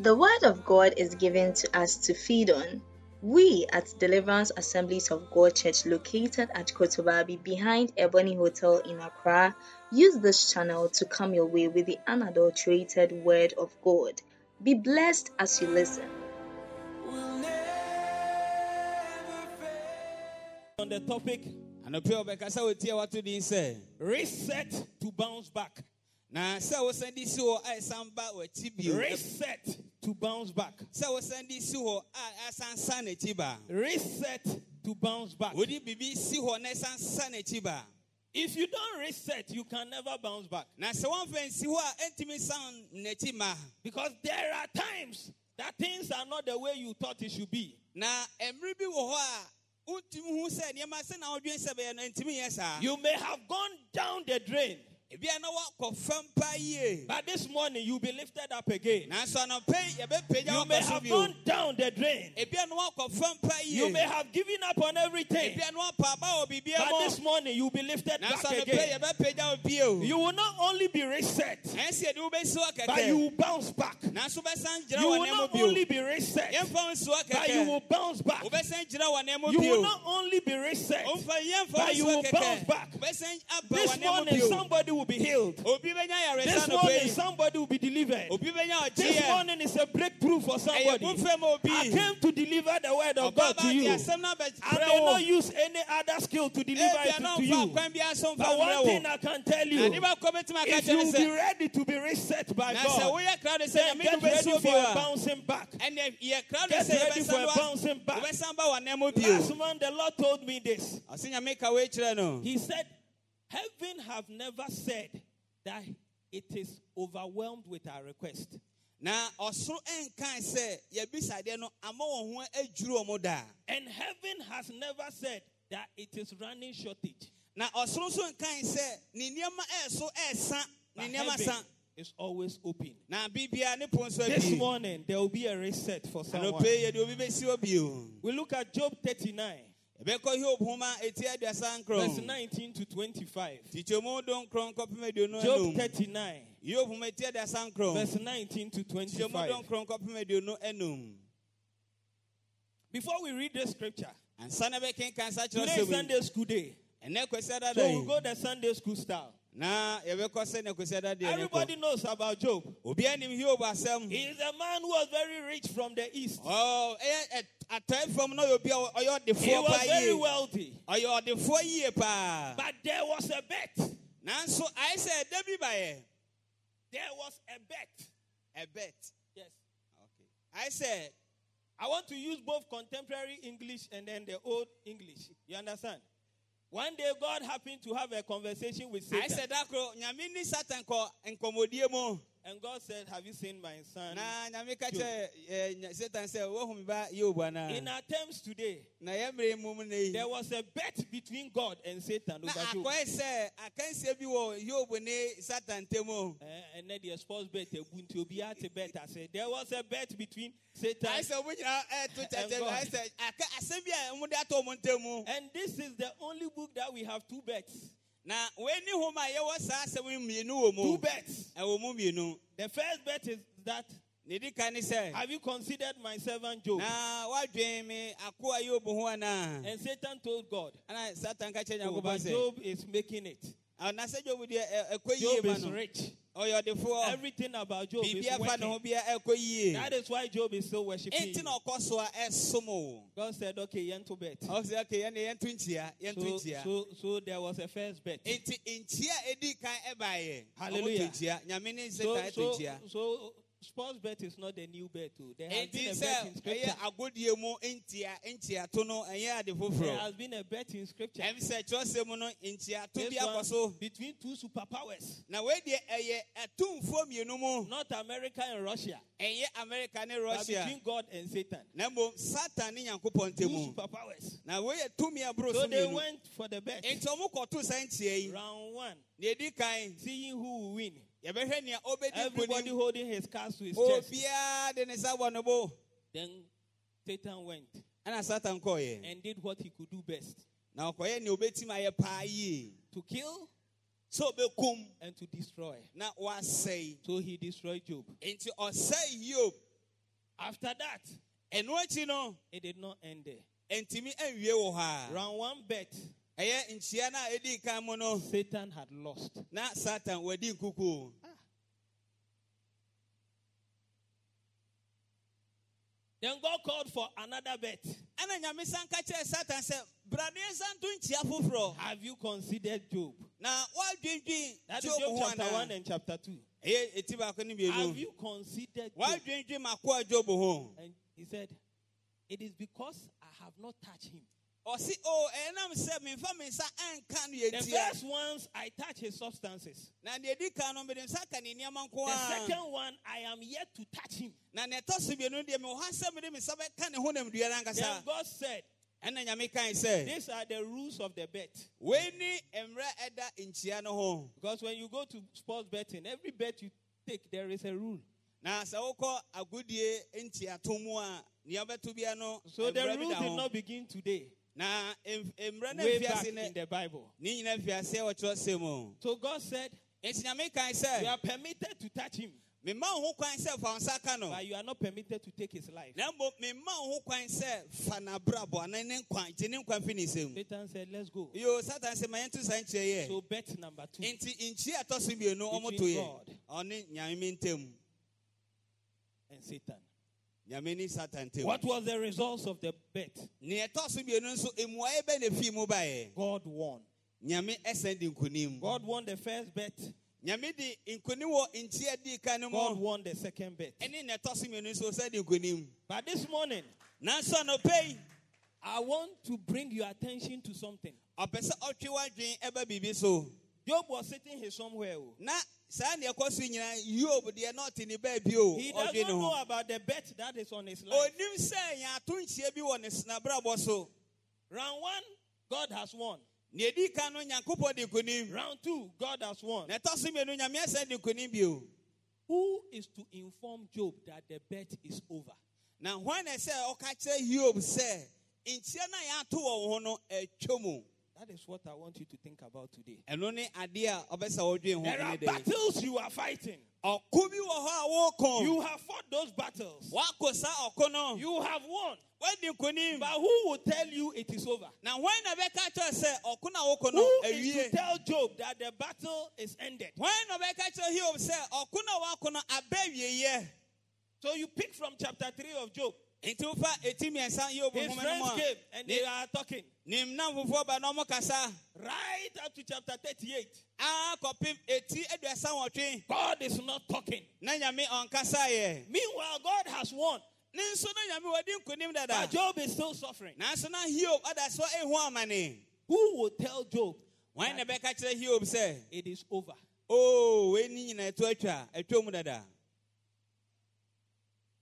The Word of God is given to us to feed on. We at Deliverance Assemblies of God Church, located at Kotobabi behind Ebony Hotel in Accra, use this channel to come your way with the unadulterated Word of God. Be blessed as you listen. on the topic anɔpɛ ɔbɛkasa wɔ tie wato din sɛ reset to bounce back. na sɛ wosan de si hɔ a ɛsan ba Reset to bounce back. sɛ wosan de si hɔ a ɛsan sa n'akyi ba Reset to bounce back. wode biribi si hɔ na ɛsan sa n'akyi ba If you don't reset, you can never bounce back. na sɛ wɔmfa nsi hɔ a ɛntumi san n'akyi ma Because there are times that things are not the way you thought it should be. na mmerɛ bi wɔ hɔ a wontumi hu sɛ nneɛma sɛ na wodwen sɛ bɛyɛ no ntumi yɛ saa You may have gone down the drain, ebia na woakɔ fam pa yie but this morning you'll be lifted up again. nanso anɔpɛ yi, yɛbɛpagya You may have gone down the drain. ebia na woakɔ fam pa yie You may have given up on everything, ebia na woapa aba wɔ biribia but this morning you'll be lifted back again. yɛbɛpagya wo bio You will not only be reset, ɛnsi yɛde wobɛsi hɔ but you will bounce back. nanso wobɛsan gyina You will not only be reset, yɛmfa wo nsi hɔ but you will bounce back. wobɛsan gyina wɔ nneɛma You will not only be reset, ɔmfa yɛmfa wo but you will bounce back. This morning somebody will be healed. This morning somebody will be delivered. This morning is a breakthrough for somebody. bofɛ ma obi I came to deliver the word of God to you. I may not use any other skill to eh, deliver it to you. kwan bi aso But one thing I can tell you, ne bɛkɔ bɛtumi aka if you will be ready to be reset by God, woyɛ krado sɛ then get ready for a bouncing back. ɛnɛ yɛ krado Get ready for a bouncing back. wobɛsan ba wɔ nneɛma bio Last month the Lord told me this. ɔse nyame ka wei kyerɛ no He said, Heaven have never said that it is overwhelmed with our request. na ɔsoro ɛnkan sɛ yɛbisadeɛ no ama wɔn ho ɔmo daa And heaven has never said that it is running shortage. na ɔsoro nso nkan sɛ ne nneɛma ɛɛso ɛɛsa But ne nneɛma heaven is always open. na biribia ne pon so This morning there will be a reset for someone. anɔpɛ yɛde obi bɛsi hɔ bio We look at Job 39, ɛbɛkɔ hiob homa ɛti aduasa verse 19 to 25. tikyɛmu do nkron kɔpem aduonu Job 39, hiob homa ɛti aduasa nkrɔn verse 19 to do 25. nkron kɔpem aduonu anum Before we read this scripture, ansa na bɛkenkan sa kyerɛ today is Sunday school day. ɛnɛ kwasi adada So we'll go the Sunday school style. Na yɛbɛkɔ sɛ ne kwasi adada yi Everybody knows about Job. obiara nim hiob asɛm He is a man who was very rich from the east. Oh, eh, eh, Ɔ, ɛyɛ ɛ- atɔe fam na ɔyɛ obi a ɔyɛ He was very wealthy. ɔyɛ ɔdefoɔ yie paa But there was a bet. nanso sɛ ɛda bi baeɛ There was a bet. ɛbɛt Yes. ayɛ sɛ I want to use both contemporary English and then the old English. You understand? One day God happened to have a conversation with Satan. sɛ da koro nyame ni satan kɔ nkɔmmɔdie mu And God said, Have you seen my son? na nyame ka kyerɛ ɛ, eh, nya- satan sɛ woahu me ba yob In our terms today, na yɛmmerɛ mu mu ne yi there was a bet between God and Satan over Job. akɔyɛ sɛ akansie bi wɔ yob ne satan ntam Eh, And then the sports bet, a bunti, obi ate bet. I said, There was a bet between Satan. ayɛ sɛ ɔmo nyinaa ɛto eh, And God. ayɛ sɛ aka asɛm bi a ɔmo de atɔ ɔmo ntam And this is the only book that we have two bets. Na wɔani hom a yɛwɔ saa asɛm yi mmienu wɔ Two mu bets. ɛwɔ mu mmienu The first bet is that ne di kan sɛ Have you considered my servant Job? na woadwen me akoa yob ho anaa And Satan told God, ana satan ka kyerɛ "Oh, nyankopɔn but sɛ Job is making it. "Ah, na sɛ job deɛ ɛ- ɛkɔ yie Job ma is rich. Everything about Job is biribia fa ne ho working. yie That is why Job is still worshiping. enti you. na ɔkɔ so ɛsom eh, God said, okay, yen to bet. ɔsɛ okay yɛne yɛnto nkyia So, so, so there was a first bet. enti nkyia a ɛdi kan eh, ɛbaeɛ Hallelujah. ɔmoto nkyia nyame ne So, eh, so, so sports bet is not the new bet. Too. There has been a bet in scripture. agodie mu ntia ntiato no ɛnyɛ ade There has been a bet in scripture. ɛm sɛ kyerɛsɛm mu no ntiato This one between two superpowers, na wei deɛ ɛyɛ atumfoɔ mmienu mu not America and Russia, ne but russia between God and Satan. na mmom satan ne nyankopɔn Two superpowers. na wei yɛ tumi aboro So they went for the bet. enti ɔmo kɔto saa ntia yi Round one, na ɛdi kan seeing who will win. Everybody holding his cards to his oh, chest. obiara de ne nsa bɔ ne bo Then Satan went and did what he could do best na ɔkɔyɛ nea obɛtumi ayɛ paa yie to kill sɛ ɔbɛkum and to destroy. Now what say? So he destroyed Job. enti say hiob After that, and what you know, it did not end there. ɛntumi anwie wɔ hɔ a Round one bet, ɛyɛ nhyia no a ɛdii kan mu no Satan had lost. na satan wadi nkuku ah. Then God called for another bet. ɛna nyame san ka kyerɛɛ satan sɛ braneɛ san to nkyia foforɔ Have you considered Job? na woadwendwen That is Job Job chapter 1 and chapter 2. ɛyɛ ɛti baako ne Have you considered job And he said, It is because I have not touched him. Ɔse o oh, ɛnam sɛ memfa me nsa anka no The first ones, I touch his substances. na deɛ di kan no mede nsa ka ne nneɛma nko The second one, I am yet to touch him. na ne ɛtɔ so mmienu deɛ mewɔ ha sɛ mede me nsa bɛka ne honam dua no Then God said, ɛna nyame kae sɛ These are the rules of the bet. wei ne mmerɛ ɛda nkyia no ho Because when you go to sports betting, every bet you take, there is a rule. na sɛ wokɔ agodie ntiato mu a nea wobɛto bia no So the rule did not begin today, na mmerɛ no in ne the Bible. ne nyina mfiase a wɔkyerɛ sɛ mu So God said, enti nyame kae You sɛ are permitted to touch him, memma wo ho kwan sɛ fa wo nsa ka no but you are not permitted to take his life. na mmom memma wo ho kwan sɛ fa n'abrabɔ ana ne nkwa gye ne nkwa fi ne nsɛm Satan said, Let's go. yo satan sɛ ma yɛnto saa nkyerɛ yɛ So bet number two. enti nkyia a ɛtɔ so mmienu ɔmo to Between yɛ God. ɔne nyame ntam and Satan. What was the results of the bet? nea ɛtɔ so mmienu nso mmuaeɛ bɛ na fii mu baeɛ God won. nyame ɛsɛn de nkonim God won the first bet. nyame de nkonim wɔ nkyia di ka no God won the second bet. ɛne nea ɛtɔ so mmienu nso ɔsɛ de nkonim But this morning, nanso anɔpɛ yi I want to bring your attention to something. ɔpɛ sɛ ɔtwe w'adwen ɛba so Job was sitting here somewhere. Oh. Saa nea ɛkɔ so nyinaa yob deɛ na ɔte ne baabi o He does ɔdwe not ne know ho about the bet that is on his life. onim sɛ yɛato nkyia bi wɔ ne snabrabɔ so Round one, God has won. nea ɛdi ka no nyankopɔn de nkonim Round two, God has won. na ɛtɔ so mmienu nyame ɛsɛn de nkonim bio Who is to inform Job that the bet is over? na hwan na sɛ ɔka kyerɛ hiob sɛ nkyia no a yɛato wɔ wo ho no atwa mu That is what I want you to think about today. ɛno ne adeɛ a ɔbɛsɛ wɔdwen ho There are battles you are fighting. ɔko bi wɔ hɔ a wɔrekɔ You have fought those battles. woakɔ saa ɔko no You have won. But who will tell you it is over? na hwan na bɛka kyerɛ sɛ ɔko no a wokɔ Who is to tell Job that the battle is ended? hwan na bɛka kyerɛ hiob sɛ ɔko no a woakɔ no aba wieyɛ So you pick from chapter 3 of Job. Nti wofa ɛti mmiɛnsa nhoma no friends mu a and they are talking. nimnam fofoɔ ba na ɔmo kasa Right up to chapter 38. a kɔpem ɛti aduasa wɔtwe God is not talking. na nyame ɔnkasaeɛ Meanwhile, God has won. ne nso na nyame wadi nkonim dada But Job is still suffering. nanso na hiob ada so ɛho amane Who will tell Job hwan na bɛka kyerɛ hiob sɛ it is over? Oh, o wei ni nyina ɛto atwa atwa mu dada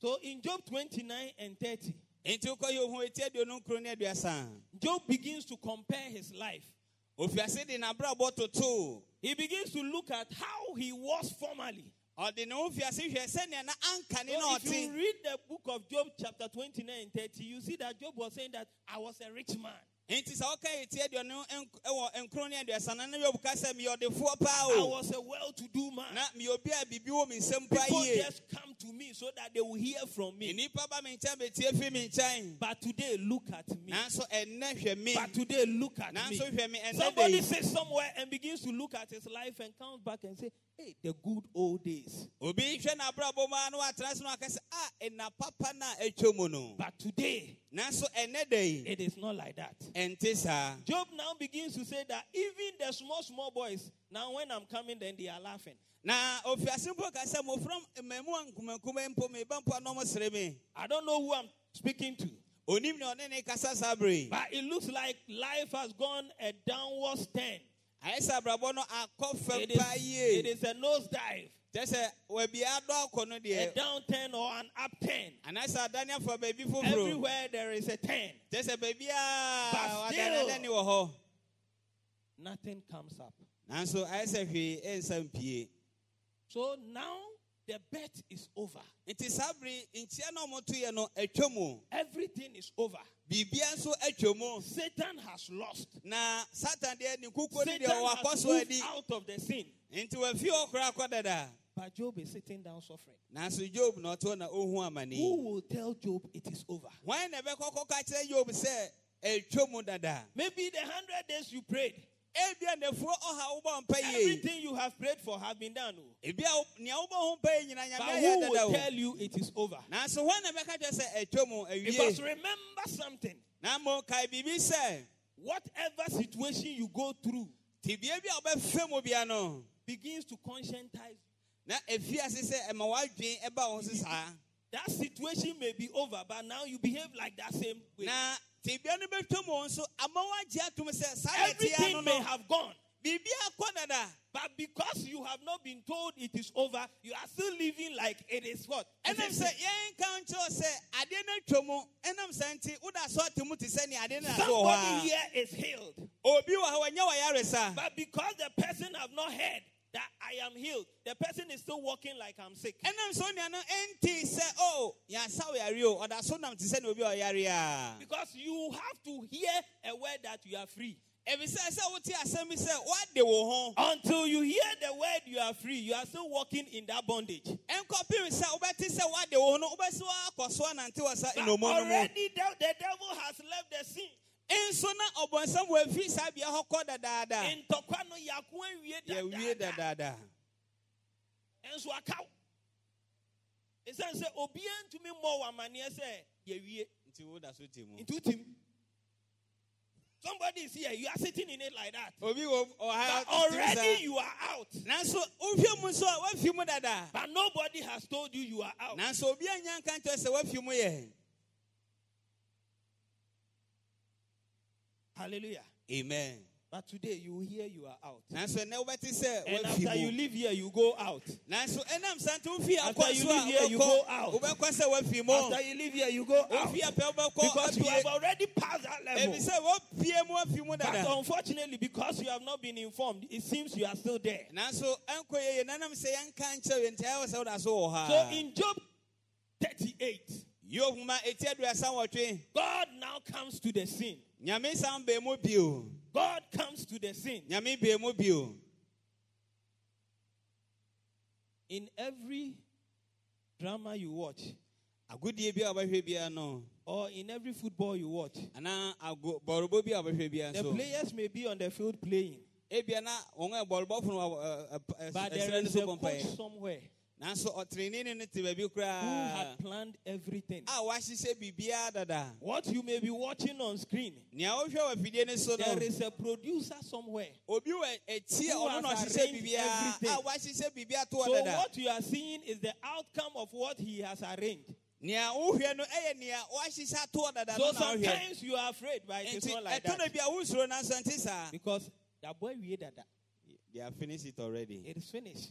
So in Job 29 and 30, enti wokɔ hiob ho ɛti aduonu nkron ne aduasa Job begins to compare his life. ofiase de n'abrabɔ totoo He begins to look at how he was formerly. ɔde ne ho fiase hwɛ sɛnea na anka ne So if you read the book of Job, chapter 29 and 30, you see that Job was saying that I was a rich man. Enti sɛ woka ɛti aduonu nk- ɛwɔ nkron ne aduasa no na yob ka sɛ meyɛ ɔdefoɔ paa I was a well-to-do man. na meyɛ obi a biribi wɔ me nsɛm paa People just come to me so that they will hear from me. nnipa ba me nkyɛn bɛtie fi me nkyɛn But today, look at me. nanso ɛnnɛ hwɛ me But today, look at me. nanso hwɛ me ɛnnɛ Somebody sits somewhere and begins to look at his life and comes back and say, "Hey, the good old days." obi hwɛ n'abrabɔ mu a na watena se no aka sɛ a ɛna papa no a atwa mu no But today, nanso ɛnnɛ da yi it is not like that. Job now begins to say that even the small, small boys, now when I'm coming, then they are laughing. na ofiase mpo ka sɛ mmɔfra mmamu a nkumankuma mpo meba mpo a na ɔmo sere me I don't know who I'm speaking to, onim na ɔne ne kasa saa bere yi. but it looks like life has gone a downward turn. Ayɛ sɛ abrabɔ no akɔ fam It is, paa it yie is a nosedive, kyɛ sɛ wabi adɔ akɔ no a deɛ downturn or an upturn. anaasɛ adane afa baabi foforɔ. Everywhere there is a turn, kyɛ sɛ baabi a wadanadane wɔ hɔ. nothing comes up. nanso ayɛ sɛ hwee ɛnsa mpie So now the bet is over. nti saa bere nkyia na ɔmotoyɛ no atwa mu Everything is over. biribia nso atwa mu Satan has lost. na satan deɛ ne kukuo no Satan deɛ ɔwɔ akɔ has moved out of the scene. nti wafi hɔ koraa dada But Job is sitting down suffering. nanso job na ɔte hɔ na ohu amane Who will tell Job it is over? hwan na ɛbɛkɔ kɔka kyerɛ job sɛ ɛtwa mu dada Maybe the hundred days you prayed, ebia nafuo ɔha wobɔ mpa yie everything you have prayed for have been done. oh. ebia wo- nea wobɔ ho mpa yie nyina nyame But who will tell you it is over? nanso hwan na ɛbɛka kyerɛ sɛ ɛtwa mu Because remember something. na mmom kae biribi sɛ Whatever situation you go through tibia bi a wobɛfɛ mu bia no begins to conscientize. na efi ase sɛ ɛma w'adwen ɛba wo ho so saa That situation may be over, but now you behave like that same way. Na tibia no bɛtwa mu nso ama woagye atom sɛ saa yɛ tea no Everything may have gone. biribia kɔ dada But because you have not been told it is over, you are still living like it is what? It ɛnam is- sɛ yɛnka nkyerɛw sɛ adeɛ no atwa mu ɛnam saa nti woda so ate mu te sɛ nea adeɛ no ase Somebody here is healed. obi wɔ ha wanya wɔyaresa But because the person have not heard that I am healed, the person is still walking like I'm sick. ɛnam sɛ onua no ɛnti sɛ o yɛasa wo yare o ɔda so nam te sɛ ne obi a ɔyare a Because you have to hear a word that you are free. ɛfisɛ sɛ wote asɛm bi sɛ woade wo ho Until you hear the word you are free, you are still walking in that bondage. ɛnkɔpem sɛ wobɛte sɛ woade wo ho no wobɛsi woakɔ so anante wɔ sa But nnommum no mu already the, the devil has left the scene. Nso na ɔbɔnsɛm wɔafi saa bea hɔ kɔ dadaada In Tokwa no yako awie yɛwie dadaada. dadaada Nso akaw. Ɛsiane sɛ obiara ntumi mmɔ wɔ amanneɛ sɛ yɛwie. nti woda so te mu Nti wotim. Somebody is here, you are sitting in it like that. obi wɔ ɔha But already you are out. nanso wohwɛ mu nso a woafi mu dada But nobody has told you you are out. nanso obi anya nka nkyerɛ sɛ woafi mu yɛ Hallelujah. amen But today you hear you are out. nanso ɛnɛ wobɛte sɛ And after you leave here, you go out. nanso ɛnam sa nti wofi After you leave here, you go out. wobɛkɔ wobɛkɔ sɛ woafi After you leave here, you go out. Because you have already passed that level. ɛfisɛ wopie mu afi mu But unfortunately, because you have not been informed, it seems you are still there. nanso ɛnkɔ yɛyɛ nanam sɛ yɛnka nkyerɛ yɛ nti ayɛ wɔ sɛ woda so wɔ ha So in Job 38, yob ma ɛti aduasa wɔtwe God now comes to the scene. Nyame san bee mu bio. God comes to the scene. nyame bee mu bio. In every drama you watch, agodie bi a wobɛhwɛ no. or in every football you watch, anaa ago bɔrɔbɔ bi a wobɛhwɛ biara the players may be on the field playing, ebia na wɔn a bɔrɔbɔfo no wɔ ɛ- ɛ- but there is a coach somewhere nanso ɔtenenee no te baabi who had planned everything. a wahyehyɛ biribiara dada What you may be watching on screen, nea wohwɛ wɔ afidie no so no there is a producer somewhere. obi wɔ akyi a ɔno na ɔhyehyɛ biribiara a wahyehyɛ biribiara to So hɔ dada what you are seeing is the outcome of what he has arranged. nea wohwɛ no ɛyɛ nea wahyehyɛ ato hɔ dada So no na wohwɛ sometimes you are afraid, but it is not like that. bi a wosuro nanso nte saa Because the boy we that they have finished it already it is finished.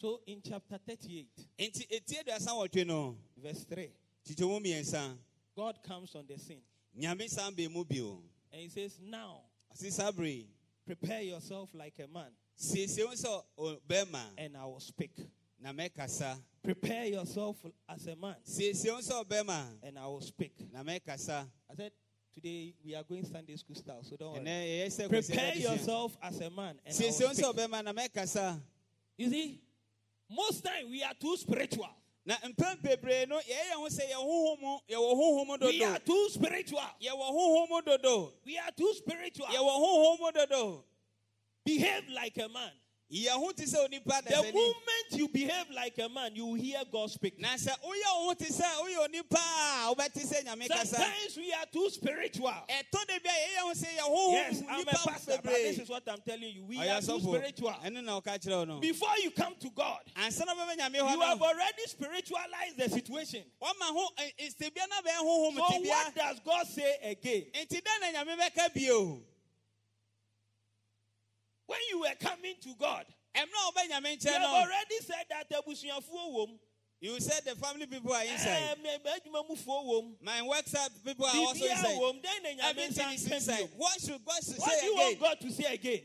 So in chapter 38, nti eti eh, aduasa wɔtwe no verse 3, kyitwemu mmiɛnsa God comes on the scene nyame san bee mu bio and he says, Now ɔsi saa bere prepare yourself like a man, siesie wo sɛ ɔ- and I will speak. na mɛkasa Prepare yourself as a man, siesie wo sɛ ɔbɛrima and I will speak. na mɛkasa I said, Today we are going Sunday school style, so don't ɛnɛ worry. yɛyɛ sɛ Prepare yourself as a man, and I siesie will speak. ɔbɛrima na mɛkasa You see, most time we are too spiritual. na mpɛn bebree no yɛyɛ ho sɛ yɛwɔ honhom yɛwɔ honhom We are dodo too spiritual. yɛwɔ honhom dodo We are too spiritual. yɛwɔ honhom dodo Behave like a man. yɛ ho te sɛ onipa The dasani moment you behave like a man, you hear God speak. na sɛ woyɛ wo ho te sɛ woyɛ onipa a wobɛte sɛ nyame kasa Sometimes we are too spiritual. ɛtɔ da bi a yɛyɛ ho sɛ yɛ Yes, I'm a pastor, but this is what I'm telling you. We are too spiritual. ɛno na ɔka kyerɛ wo no Before you come to God, ansa na bɛbɛ you have already spiritualized the situation. wama ho stebia na bɛyɛ honhom So what does God say again? enti dɛn na nyame bɛka bio When you were coming to God, ɛmmerɛ a wobɛ nyame you have already said that abusuafoɔ wom, you said the family people are inside. Me- me- adwumamufoɔ wom, my side people are also inside. Then na nyame everything is inside. What should God should What do you want God to say again?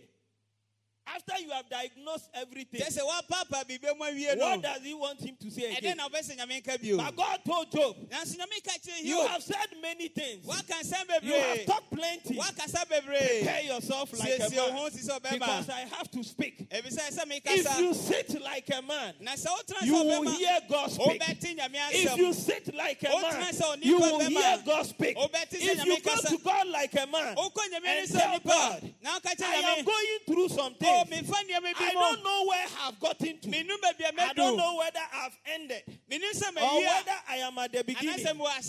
After you have diagnosed everything, kyɛ sɛ woapapa biribi mu awie no what does he want him to say again? na wobɛsɛ nyame nka bio But God told Job, nanso nyame ka kyerɛ You have said many things. You have talked plenty. Prepare yourself like a siesie wo ho man. Because I have to speak. If you sit like a man, na sɛ wotena you will hear God speak. If you sit like a man, tena sɛ onipa you will hear God speak. If you go to God like a man wokɔ nyame ne and tell God, I am going through something. o things. mefa nneɛma bi I don't know where I've gotten to. menum baabi a I don't know whether I've ended or whether I am at the beginning. What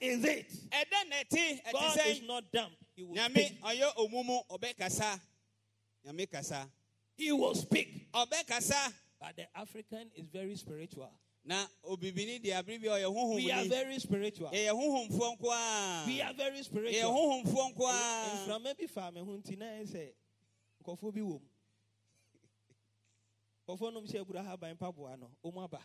is it? ɛdɛn na ɛte ɛte God is not dumb. He will speak. ɔyɛ omumu ɔbɛkasa He will speak. But the African is very spiritual. Na obibini deɛ abere bi a ɔyɛ We are honhomni very spiritual. yɛyɛ honhomfoɔ nko a We are very yɛyɛ spiritual. honhomfoɔ nko a Mframa bi fa me ho nti na ɛyɛ sɛ nkɔfoɔ bi wɔ mu. Nkɔfoɔ nom hyɛ abura haban mpaboa no, ɔmo aba.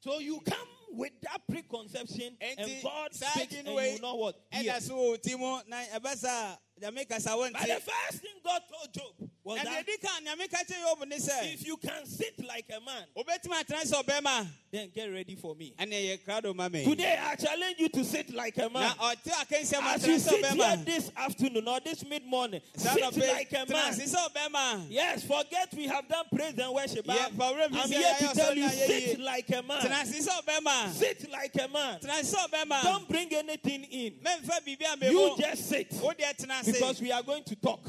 So you come with that preconception and Enti, God saa speaks gye and no wei you know what? Hear. ɛda so wɔ wo ti mu na ɛbɛsa a nyame kasa But the wonte first thing God told Job na that deɛ di kan nyame ka kyerɛ yob ne sɛ if you can sit like a man, wobɛtumi atena sɛ ɔbɛma then get ready for me. ɛne ɛyɛ krado ma me Today I challenge you to sit like a man. akansiam As you sit here this afternoon or this mid morning, sit like a man. Yes, forget we have done praise and worship. I'm, I'm here to tell you, sit like a man. tena ase sɛ ɔbɛma Sit like a man. tena ase sɛ ɔbɛma Don't bring anything in. You just sit wodeɛ tena ase because we are going to talk.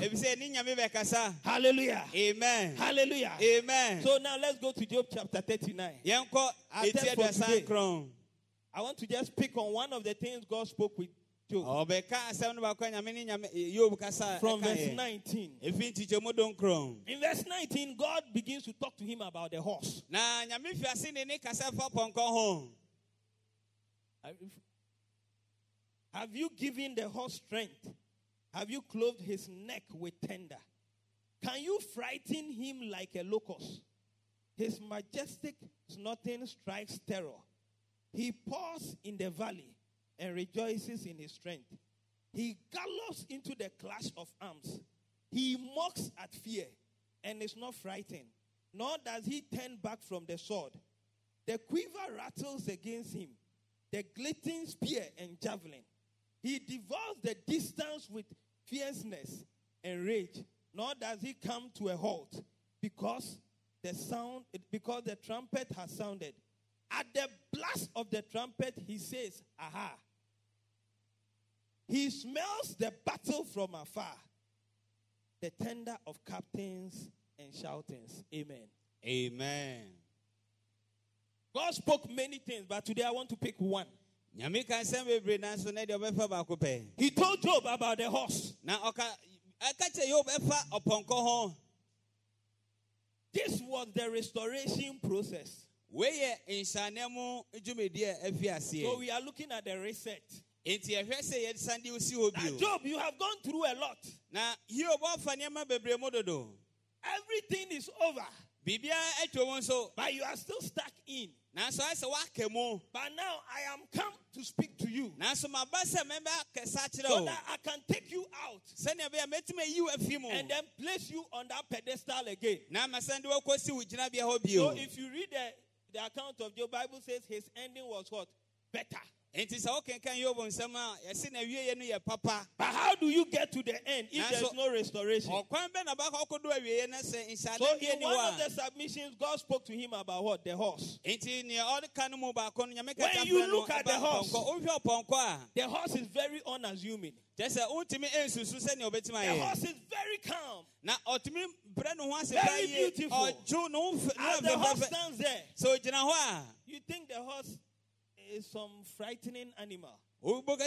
Ɛfisɛ ne nyame bɛkasa Hallelujah. amen Hallelujah. amen So now let's go to Job chapter 39. yɛnkɔ Our ɛti text for today. I want to just pick on one of the things God spoke with Job ɔbɛka asɛm no baako a nyame ne nyame yob kasa from verse 19. ɛfi ntikyɛmu do In verse 19, God begins to talk to him about the horse. na nyame fi ase ne ne kasa fa pɔnkɔ ho Have you given the horse strength? Have you clothed his neck with tender? Can you frighten him like a locust? His majestic snorting strikes terror. He paws in the valley and rejoices in his strength. He gallops into the clash of arms. He mocks at fear and is not frightened, nor does he turn back from the sword. The quiver rattles against him, the glittering spear and javelin. He devours the distance with fierceness and rage, nor does he come to a halt because the sound because the trumpet has sounded. At the blast of the trumpet, he says, Aha. He smells the battle from afar, the tender of captains and shoutings. Amen. amen God spoke many things, but today I want to pick one. nyame ka nsɛm bebree nanso na deɛ ɔbɛfa baako pɛ He told Job about the horse. Na ɔka ɛka kyerɛ yob ɛfa This was the restoration process. wei yɛ nhyɛnɛ mu dwumadi So we are looking at the reset. enti yɛhwɛ sɛ yɛde sande wosi hɔ Now, Job, you have gone through a lot. na hiob ɔfa nneɛma bebree mu dodo Everything is over, biribiara atwa mu nso but you are still stuck in. Nanso ayɛ sɛ woaka mu But now I am come to speak to you nanso maba sɛ mɛbɛ akɛsa akyerɛ so that I can take you out sɛnea bɛyɛ mɛtumi ayi wo afi mu and then place you on that pedestal again. na masɛn de wɔkɔsi wo gyinabea hɔ So if you read the, the account of Job, Bible says his ending was what? Better. Enti sɛ wokenkan yob nsɛm a yɛse na awieɛ no yɛ papa But how do you get to the end if there's no restoration? ɔkwan bɛ na baka wokɔdo awieɛ no sɛ So in one of the submissions, God spoke to him about what? The horse. enti nea ɔka no mu baako no nyame When you look at the horse- ɔpɔnkɔ wohwɛ ɔpɔnkɔ a The horse is very unassuming. kyerɛ sɛ wotumi ɛnsusu sɛnea ɔbɛtumi The horse is very calm. na ɔtumi brɛ ne Very beautiful. ɔdwo ne ho fɛ- ne As the horse stands there, sɛ ogyina hɔ a you think the horse is some frightening animal. wobo uh,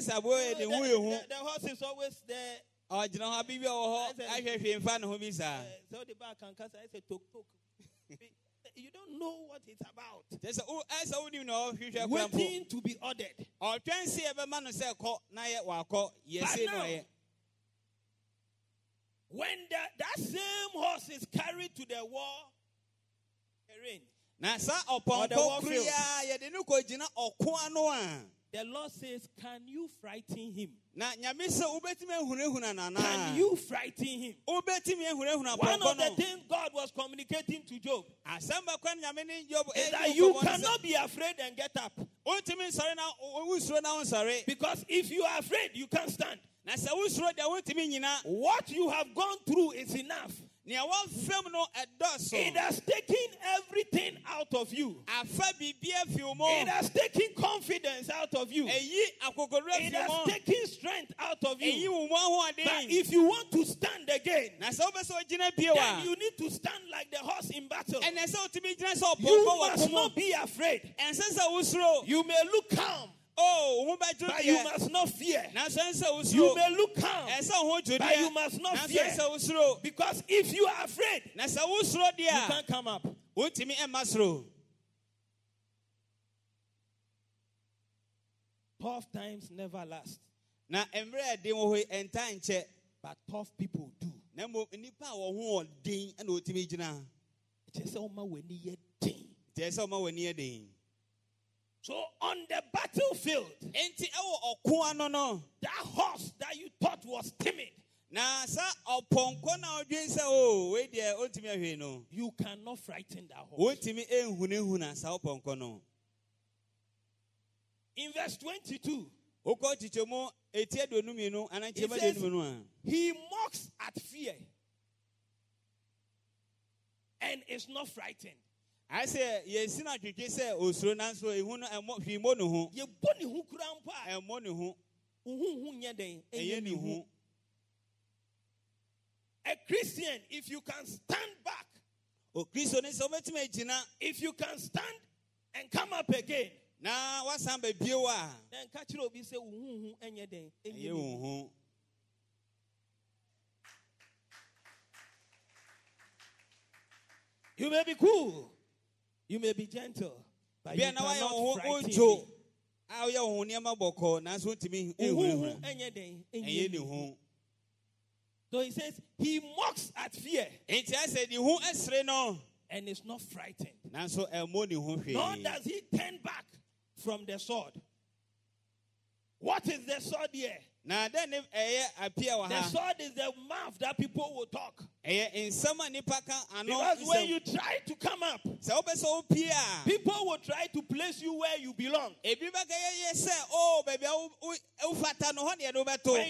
The, ne ho yɛ the- the horse is always there. ɔgyina hɔ abibi a wɔ hɔ ahwɛ hwee mfa ne ho bi saa Uh, so the back can cast. I say tok tok. You don't know what it's about. kyerɛ sɛ wo- ɛyɛ sɛ na ɔhwehwɛ kora mpo Waiting to be ordered. ɔtwɛn se yɛbɛma no sɛ kɔ na yɛ wakɔ yɛse But na now- ɔyɛ When that, that same horse is carried to the war terrain, na saa ɔpɔnkɔ koro yi a yɛde ne ɔko ano a The Lord says, Can you frighten him? na nyame sɛ wobɛtumi ahunahuna Can you frighten him? One of the things God was communicating to Job asɛm bakɔ ne nyame ne is that you kɔbɔ ne sɛ, cannot be afraid and get up. wontumi nsɔre na wosuro na wonsɔre Because if you are afraid, you can't stand. na sɛ wosuro deɛ wontumi nyina What you have gone through is enough. Nea wɔmfam no It has taken everything out of you. afa biribia fi wo mu It has taken confidence out of you. It ɛyi akokodoro fi has taken strength out of you. But if you want to stand again, na sɛ wobɛ sɛ ogyina bio then you need to stand like the horse in battle. ɛnɛ sɛ wotumi gyina sɛ You must not be afraid. ɛnsɛ sɛ wosuro You may look calm, o wo ho bɛdwo but you must not fear. You may look calm, ɛnsɛ wo ho dwo but you must not fear. Because if you are afraid, na sɛ wosuro you can't come up. wontumi ɛmma soro Tough times never last, na mmerɛ a ɛden wɔ hɔ yi ɛnta nkyɛ but tough people do. na mmom nnipa a wɔn ho ɔden ɛna wɔtumi gyina Kyerɛ sɛ woma w'ani yɛ den. nti ɛsɛ sɛ ɔma w'ani ɛden So on the battlefield, enti ɛwɔ ɔko ano no that horse that you thought was timid, na ɔpɔnkɔ na ɔdwen sɛ o oh, wei deɛ ɔntumi ahwɛ no you cannot frighten that horse. wɔntumi ɛnhunahuna saa ɔpɔnkɔ no In verse 22, wokɔ kyikyɛ mu ɛti aduonu mmienu anaa It nkyɛma says- aduonu he mocks at fear and is not frightened. Ayɛ sɛ yɛsi no atwitwe sɛ osuro nanso ɛhu no ɛmmɔ hwee mmɔ ne ho. Yɛbɔ ne ho kura mpo a ɛmmɔ ne ho. Wohuhu nyɛ den ɛyɛ ne ho. a christian if you can stand back okristo ne sɛ wobɛtumi agyina if you can stand and come up again na woasan babio a then ka kyerɛ obi sɛ wo huhu nyɛ den ɛnyɛ ɛyɛ ne wo hu. ho you may be cool. You may be gentle but you bia na woayɛ wo cannot frighten me. a woyɛ wo ho nneɛma bɔkɔɔ nanso wontumi Wo huhu ɛhunahuna nyɛ den ɛyɛ ɛnyɛ ne ne hu. ho so he says he mocks at fear. Enti ayɛ sɛ ne ho ɛsere no and is not frightened. nanso ɛmmɔ ne ho nor does he turn back from the sword. What is the sword here? Na dɛn ne ɛyɛ apia wɔ the sword is the mouth that people will talk ɛyɛ nsɛm a nipa ka ano because when you try to come up sɛ wopɛ sɛ wopie a people will try to place you where you belong. When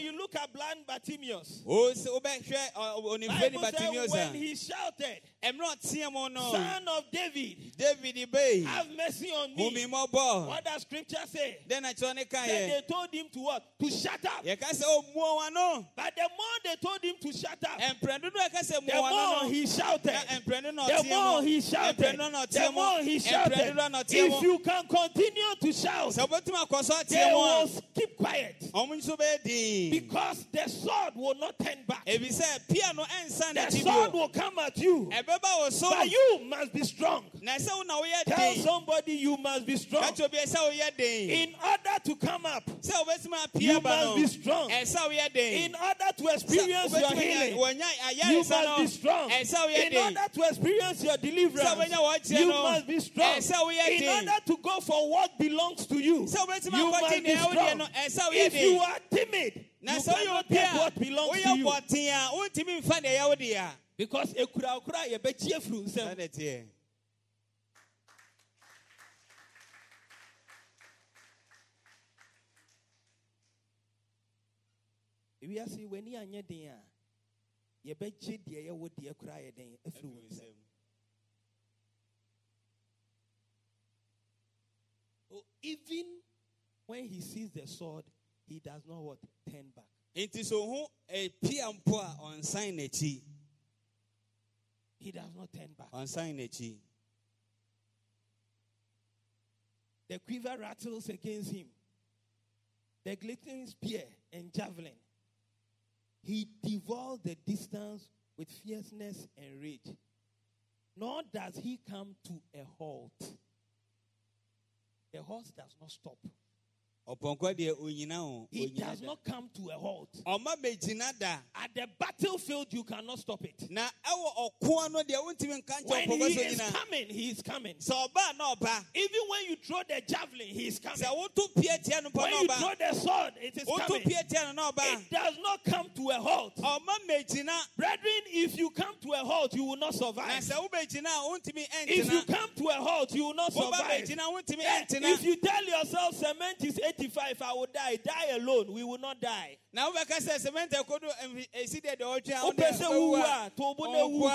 you look at blind Bartimaeus o sɛ wobɛhwɛ ɔ- onimfɛ ni Bible said when he shouted ɛmmerɛ ɔteɛ mu no. Son of David david have mercy on me. What does scripture say? Dɛn na kyerɛ Then they told him to what? To shut up. Yɛka sɛ o mmuawa no. But the more they told him to shut up ɛmprɛno no ɛka sɛ the more he shouted na ɛmprɛno na The more he shouted, the more he shouted. ɛmprɛno na ɔteɛ If you can continue to shout, sɛ wobɛtumi akɔ so they will keep quiet. Ɔmo nso bɛyɛ din because the sword will not turn back. ebisɛ pia no ɛnsa The sword will come at you, ɛbɛba wo so but you must be strong. na ɛsɛ wo na woyɛ Tell somebody you must be strong. ɛto bi ɛsɛ woyɛ den In order to come up, You must be strong. ɛsɛ woyɛ den in order to experience your healing, you ayaresa must be strong. In order to experience your deliverance, you must be strong. In order to go for what belongs to you, you must be strong. no ɛsɛ woyɛ If you are timid, you cannot a what belongs to you. bɔten a wontumi mfa deɛ ɛyɛ wo deɛ a Because ekura okura yɛbɛkyi afiri nsɛm. ɛne teɛ ewiase w'ani anyɛ den a yɛbɛgye deɛ ɛyɛ wo deɛ kura yɛ den afiri wo nsɛm. Even when he sees the sword, he does not what turn back. nti so ho pia mpo a ɔnsan n'akyi He does not turn back. ɔnsan n'akyi The quiver rattles against him. The glittering spear and javelin. He devours the distance with fierceness and rage. Nor does he come to a halt. The horse does not stop. ɔpɔnkɔ deɛ onyina o He does not come to a halt. At the battlefield, you cannot stop it. na ɛwɔ ɔko no deɛ wontumi nka nkyɛ When he is coming, he is coming. sɛ ɔbaa na ɔba Even when you throw the javelin, he is coming. sɛ woto pie tia no mpa When you throw the sword, it is coming. pie tia no na ɔba It does not come to a halt. Brethren, if you come to a halt, you will not survive. sɛ wobɛgyina a wontumi If you come to a halt, you will not survive. Eh, If you tell yourself cement is 85, I will die, die alone. We will not die. na wobɛka sɛ sɛmɛnta kodo ɛsi deɛ deɛ ɔtwe a Wopɛ sɛ wowu a, to wo bo na wu.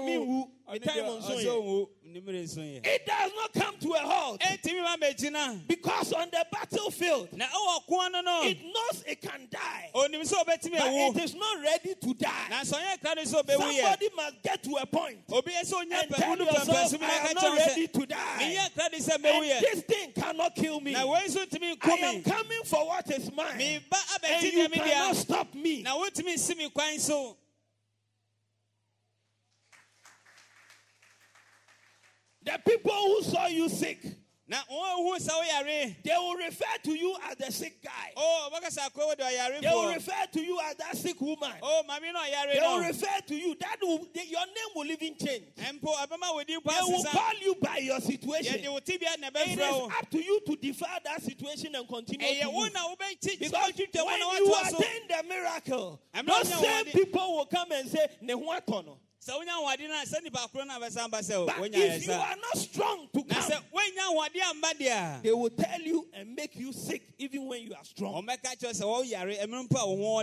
Me-. Me time nso yɛ. ɔsɛ nimere nso yɛ It does not come to a halt mɛgyina because on the battlefield, na ɛwɔ ɔko no no it knows it can die, onim sɛ ɔbɛtumi but it is not ready to die. nanso ɔnyɛ kra no sɛ ɔbɛwu yɛ Somebody must get to a point obi yɛ sɛ ɔnya and tell pɛmu no pɛmpɛ yourself, I am not ready to die. menyɛ kra de sɛ mɛwu And this thing cannot kill me. na I am coming for what is mine. And you cannot stop me. na wontumi nsi me kwan so The people who saw you sick, na wɔn hu they will refer to you as the sick guy. o ɔbɛkasa akɔ They will refer to you as that sick woman. o mame na ɔyare They will refer to you. That will, they- your name will even change. mpo ɛbɛma wo din po They will call you by your situation. wo tibia na It ɛbɛfrɛ up to you to defy that situation and continue to ɛyɛ wo move. na wobɛkyi Because when you attain the miracle, those same people will come and say, "Ne ho atɔ no." sɛ wonya ahoɔden no a sɛ nipa koro no a bɛsan ba sɛ But if you are not strong to come, wonya ahoɔden amba deɛ they will tell you and make you sick even when you are strong. ɔmɛka kyerɛ sɛ wɔyare ɛmere mpo a wo ho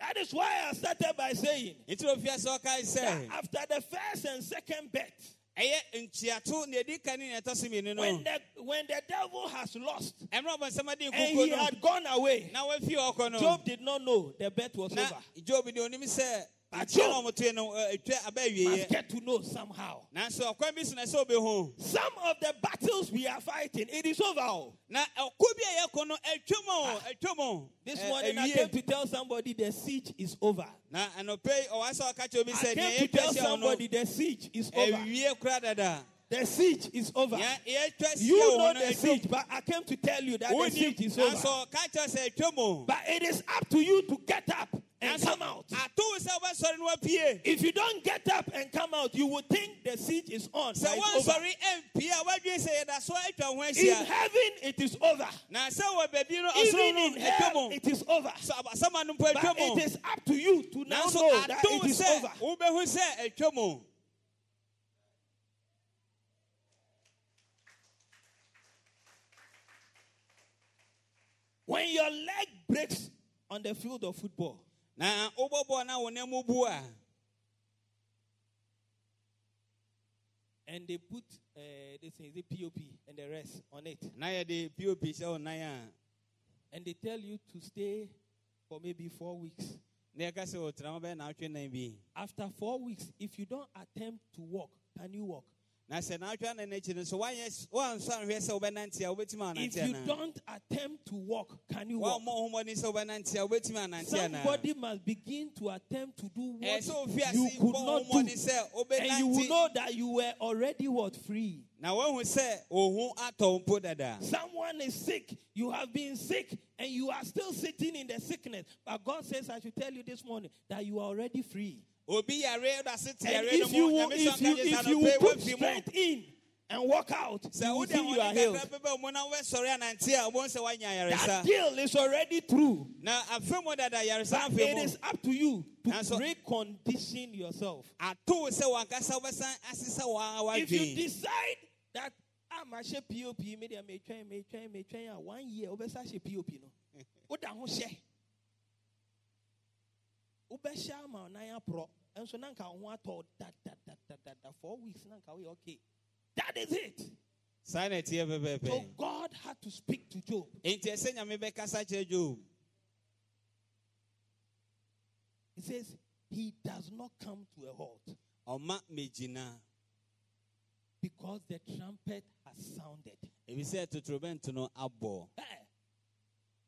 That is why I started by saying nti na ofia sɛ ɔkae that after the first and second bet, ɛyɛ nkyiato na ɛdi ka ne nea ɛtɔ so mmienu no when the when the devil has lost ɛmmerɛ ɔbɔnsɛm ade and he had gone away, na wafie ɔkɔ no Job did not know the bet was over. Job de onim sɛ But nkyia na Job- ɔmotoe no ɛ, ɛtwa aba Must get to know somehow. nanso ɔkwan bi so na sɛ wobɛhu Some of the battles we are fighting, it is over. na ɔko bi a yɛkɔ no atwam o ah. atwam This morning I came to tell somebody the siege is over. na anɔpɛ yi ɔwa sɛ ɔka kyerɛ obi I came to tell yɛtwa hyia wo no somebody the siege is over. The siege is over. Hyia You know the siege, but I came to tell you that the siege is over. ɔka kyerɛ sɛ atwam But it is up to you to get up and come out. ato wo sɛ wobɛsɔre no wapue If you don't get up and come out, you will think the siege is on. sɛ but it's over. woansɔre ampie a woadwene sɛ yɛda so In heaven, it is over. na sɛ wɔ baabi no ɔsoro Even in hell, it is over. So, asɛma no mpo But it is up to you to now know that it is over. wobɛhu sɛ atwam o When your leg breaks on the field of football, na wobɔbɔɔ na nam bu a and they put uh, this is the POP and the rest on it, na yɛde pop wo a and they tell you to stay for maybe four weeks. na yɛka sɛ wɔtrama bɛyɛ nan bi After four weeks, if you don't attempt to walk, can you walk? Na sɛ naawotwe nan n'akyi no so woanyɛ woansɔ anhwɛ sɛ wobɛnante a wobɛtumi If you don't attempt to walk, can you walk? woammɔ ho mmɔden sɛ wobɛnante a wobɛtumi anante anaa Somebody must begin to attempt to do what you could not do. And you will know that you were already what free. na woahu sɛ ohu atɔ wo mpo dada Someone is sick. You have been sick and you are still sitting in the sickness. But God says, I should tell you this morning that you are already free. Obi yare da se te And if you will, if you, if you will put strength in and walk out, you will see you are healed. kakra bɛbɛ mu na wobɛsɔre anante a wobɛhu sɛ woanya That deal is already through. na afe mu dada yaresa But it is up to you to recondition yourself. ato wo sɛ wankasa wobɛsan asesa waa If you decide that ah, I'm a share POP, maybe I may try, may try, may try, one year, obesa share POP no. Oda ho share. Obesha ma na ya pro. And so nanka ho ato that that that that that that four weeks nanka we okay. That is it. saa na ɛteɛ So God had to speak to Job. enti ɛsɛ nyame bɛkasa kyerɛ dwob He says he does not come to a halt because the trumpet has sounded. ɛfisɛ totorobɛnto no abɔ Eh,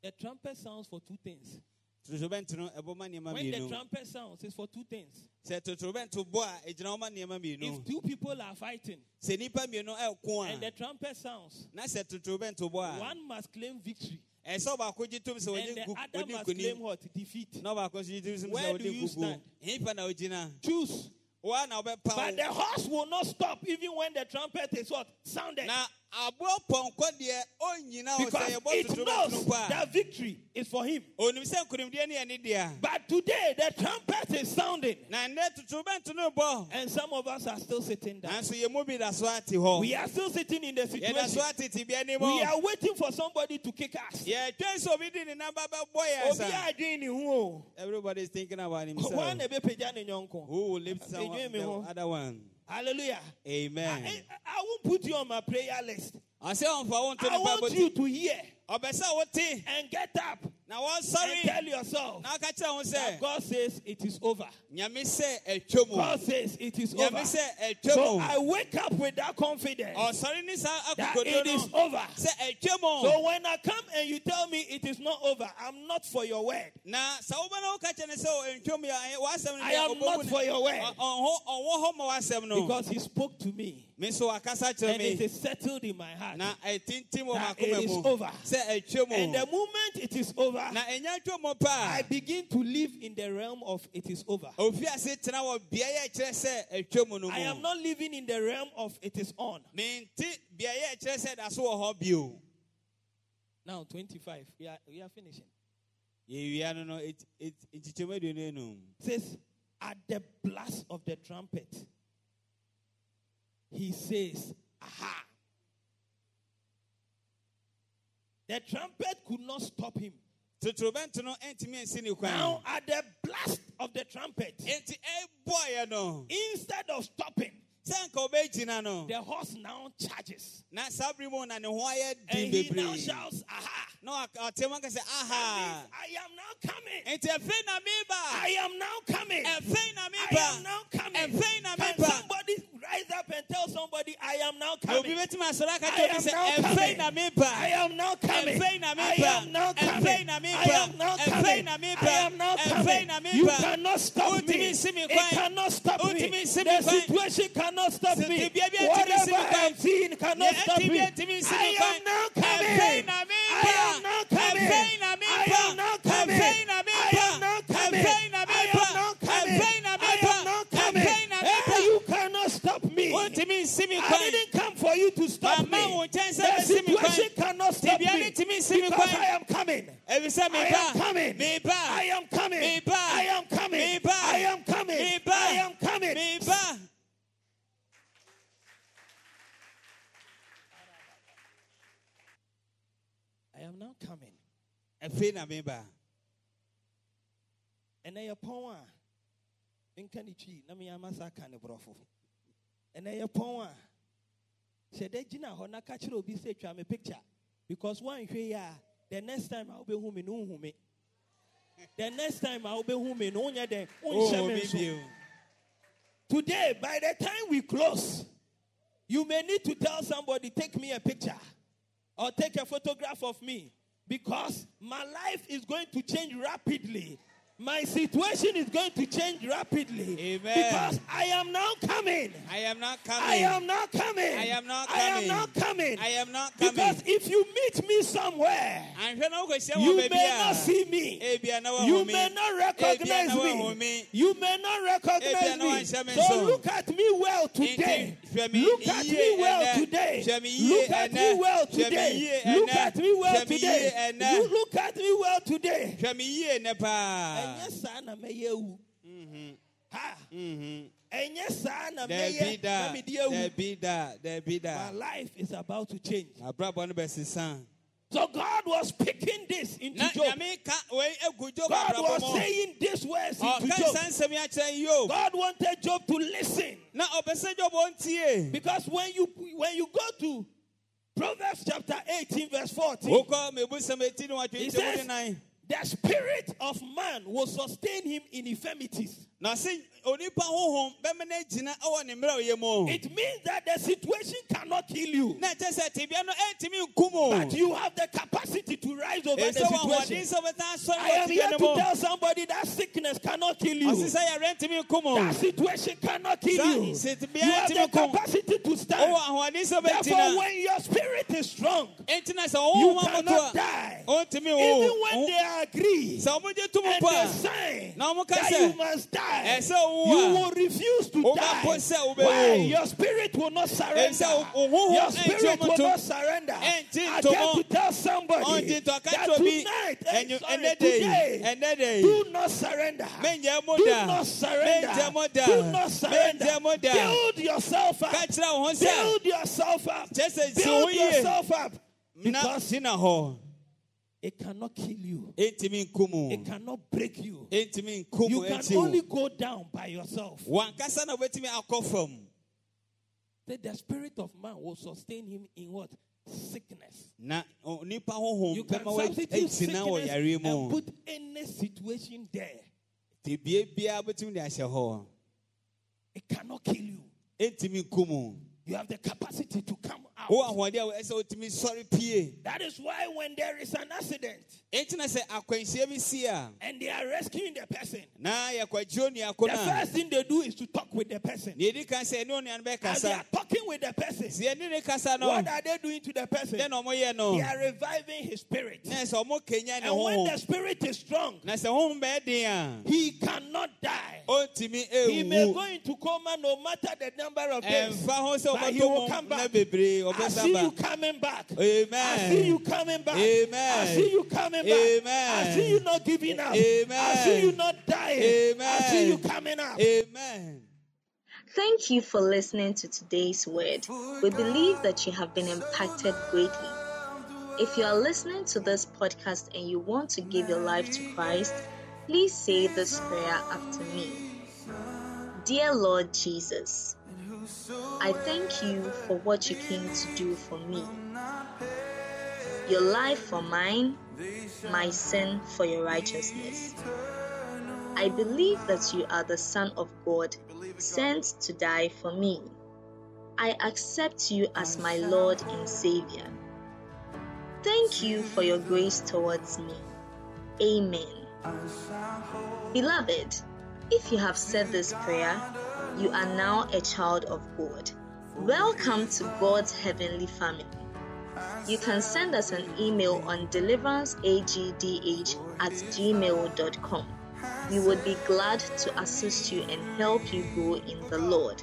The trumpet sounds for two things. Totorobɛnto no ɛbɔ nneɛma When the mmienu trumpet sounds, it's for two things. sɛ totorobɛnto bɔ a ɛgyina wɔma nneɛma If mmienu two people are fighting sɛ nnipa mmienu ɛko and the a trumpet sounds, na sɛ totorobɛnto bɔ one must claim victory ɛsɛ ɔbaako gye tom sɛ and the other must claim what? Defeat. na ɔbaako nso gye tom sɛ Where wɔde do you gugu stand? ɛnipa na ogyina Choose. woa na But the wo horse will not stop even when the trumpet is what? Sounded. na aboa pɔnkɔ deɛ ɔnyina wɔ sɛ Because it knows no that victory is for him. onim sɛ nkonimdeɛ ne ɛne deɛ But today the trumpet is sounding. na nnɛ totorobɛnto no bɔ And some of us are still sitting down. nanso yɛ mu bi da so ate hɔ We are still sitting in the situation. ate tebea ne We are waiting for somebody to kick us. yɛtwɛn sɛ obi de ne namba bɛbɔ yɛn Obi sa a adwene ne ho o. everybody is thinking about himself na ebepagya ne nyɔnko. who will lift someone, the other one Hallelujah. I, amen I, I won't put you on my prayer list. wo nto I want you to hear and get up na and wɔnsɔre tell yourself na ɔka kyerɛ ho that God says it is over. nyame sɛ atwa mu God says it is over. nyame sɛ atwa So I wake up with that confidence ɔsɔre ne saa that akokodo it is no over. sɛ atwa mu So when I come and you tell me it is not over, I'm not for your word. na sɛ wobɛna woka kyerɛ ne sɛ ntwam yɛ ɛyɛ- w'asɛm no I am not for your word. Ɔ- ɔnho- ɔnwɔ hɔ ma w'asɛm no Because he spoke to me me nso wakasa kyerɛ and it is settled in my heart. ɛtintim wɔ That it is over. And the moment it is over, na ɛnya atwa mu I begin to live in the realm of it is over. ofi ase tena wɔ beaeɛ a ɛkyerɛ sɛ atwa mu no I am not living in the realm of it is on. mente beaeɛ a ɛkyerɛ sɛ da so wɔ hɔ bio Now, 25. We are, we are finishing. yɛwia no no ɛt- ɛt- nkyekyɛmu aduonu enum says, At the blast of the trumpet, he says, Aha. The trumpet could not stop him. totorobɛnto no ɛntumi ansi ne kwan Now, at the blast of the trumpet, ɛbɔɔyɛ eh, eh, no instead of stopping, sɛ nka wobɛgyina no the horse now charges. na saa bere mu na ne ho ayɛ And he now shouts, Aha. na ɔteɛ mu ka sɛ That aha I am now coming. enti afei na meba I am now coming. I am now coming. Can somebody rise up and tell somebody, I am now coming? bɛtumi asɔre aka I am now coming. I am now coming. I am now coming. I am now coming. I am now coming. You cannot stop me. It cannot The situation cannot stop me. biribiara bi atumi Whatever I am seeing cannot stop me. atumi nsi me I am now coming. I am now coming. I am now coming. Afei na meba. I am now coming. I am now coming. I am now coming. Afei na Hey, meba. you cannot stop me. wontumi nsi me I didn't come for you to stop me. Mama wo nkyɛn sɛ The bɛsi me kwan. situation cannot stop me Tibia ne tumi nsi because. I am coming. I am coming. I am coming. Meba. I am coming. Meba. I am coming. Meba. I am coming. meba I am now coming. Afei na meba ɛnɛ yɛ pɔn a nka ne twi na meyɛama sa ka ne borɔfo ɛnɛ yɛ pɔn a hyɛ dɛ gyina hɔ na ka kyerɛ obi sɛ twa me picture. Because woanhwɛ yi a the next time a wobɛhu me no wohu me. The next time a wobɛhu me no wonyɛ dɛn wonhyɛ me me nso. Bio. today by the time we close you may need to tell somebody take me a picture or take a photograph of me because my life is going to change rapidly my situation is going to change rapidly Amen. because i am now coming I am not coming. i am now coming I am not i am coming. coming I am not coming. because if you meet me somewhere Anhwɛ na wokɔhyia you may not see me you may not recognize me. You may not recognize me. So look at me well today. Nti, hwɛ me Look at me well today. Hwɛ me yie Look at me well today. Look at me well Hwɛ me yie today. You look at me well today. Hwɛ me yie nɛ paa Ɛnyɛ saa na mɛyɛ ewu. Ha. Mhm. Ɛnyɛ saa na Dabi mɛyɛ da na mi di ewu. dabi da dabi My life is about to change. abrabɔ no bɛsesa So God was picking this into Job. nyame ka wei egu job God was saying these words into Job. nsa nsɛm yi akyerɛ yob God wanted Job to listen. na ɔpɛ sɛ job ɔntie Because when you when you go to Proverbs chapter 18, verse 14, wokɔ mebusɛm eti ne He says- the spirit of man will sustain him in infirmities. na se onipa honhom bɛma no agyina ɛwɔ ne mmerɛ a ɔyɛ mu It means that the situation cannot kill you, na ɛkyɛ sɛ tebea no ɛntumi nkum but you have the capacity to rise over the ɛsɛ wɔ ahoɔden situation. sɛ wobɛta asɔre I am here to tell somebody that sickness cannot kill you. sɛ yɛrɛ ntumi nkum o That situation cannot kill you. You have the capacity to stand. Therefore, when your spirit is strong, enti na sɛ you cannot die. Even when they agree sɛ ɔmogye to mu and they a sign na ɔmo ka that you must die, you will refuse to die. Why? Your spirit will not surrender. Ɛsɛ wo- wo honhom Your spirit will not surrender. I came to tell somebody ka that tonight, eh, ɛnyo- sorry, ɛnɛ da yi today, ɛnɛ da yi do not surrender. Do not surrender. Mennyɛ mo da. Do not surrender. Mennyɛ mo da. Build yourself up. ka kyerɛ wo ho sɛ Build yourself up. kyerɛ sɛ si ho Build yourself up. Because it cannot kill you. It cannot break you. You can only go down by yourself. wankasa na wobɛtumi akɔ fam That the spirit of man will sustain him in what? Sickness. honhom You can substitute sickness and put any situation there. tebie biara wobɛtumi de It cannot kill you. You have the capacity to come out. ahoɔden a ɛsɛ wotumi sɔre pie That is why when there is an accident ɛnti na sɛ akwanhyia bi si a and they are rescuing the person, na yɛkwagyio nuako the first thing they do is to talk with the person. deɛ ɛdi kan sɛ ɛne onua no As they are talking with the person, sɛ yɛne ne kasa no what are they doing to the person? dɛn na ɔmoyɛ no They are reviving his spirit. na sɛ ɔmo kanya ne And when the spirit is strong, na sɛ honhom bɛyɛ den a he cannot die. He may go into coma no matter the number of days. ɛmfa ho sɛ But he will come back. Bebree I see you coming back. Amen. I see you coming back. Amen. I see you coming back. Amen. I see you not giving up. Amen. I see you not dying. Amen. I see you coming up. amen Thank you for listening to today's word. We believe that you have been impacted greatly. If you are listening to this podcast and you want to give your life to Christ, please say this prayer after me. Dear Lord Jesus, I thank you for what you came to do for me. Your life for mine, my sin for your righteousness. I believe that you are the Son of God, sent to die for me. I accept you as my Lord and Savior. Thank you for your grace towards me. Amen. Beloved, if you have said this prayer, you are now a child of God. Welcome to God's heavenly family. You can send us an email on deliveranceagdh at gmail.com. We would be glad to assist you and help you grow in the Lord.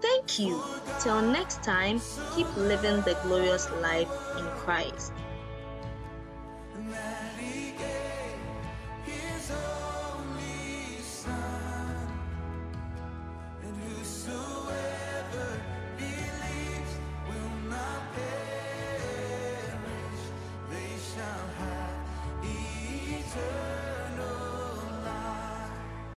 Thank you. Till next time, keep living the glorious life in Christ.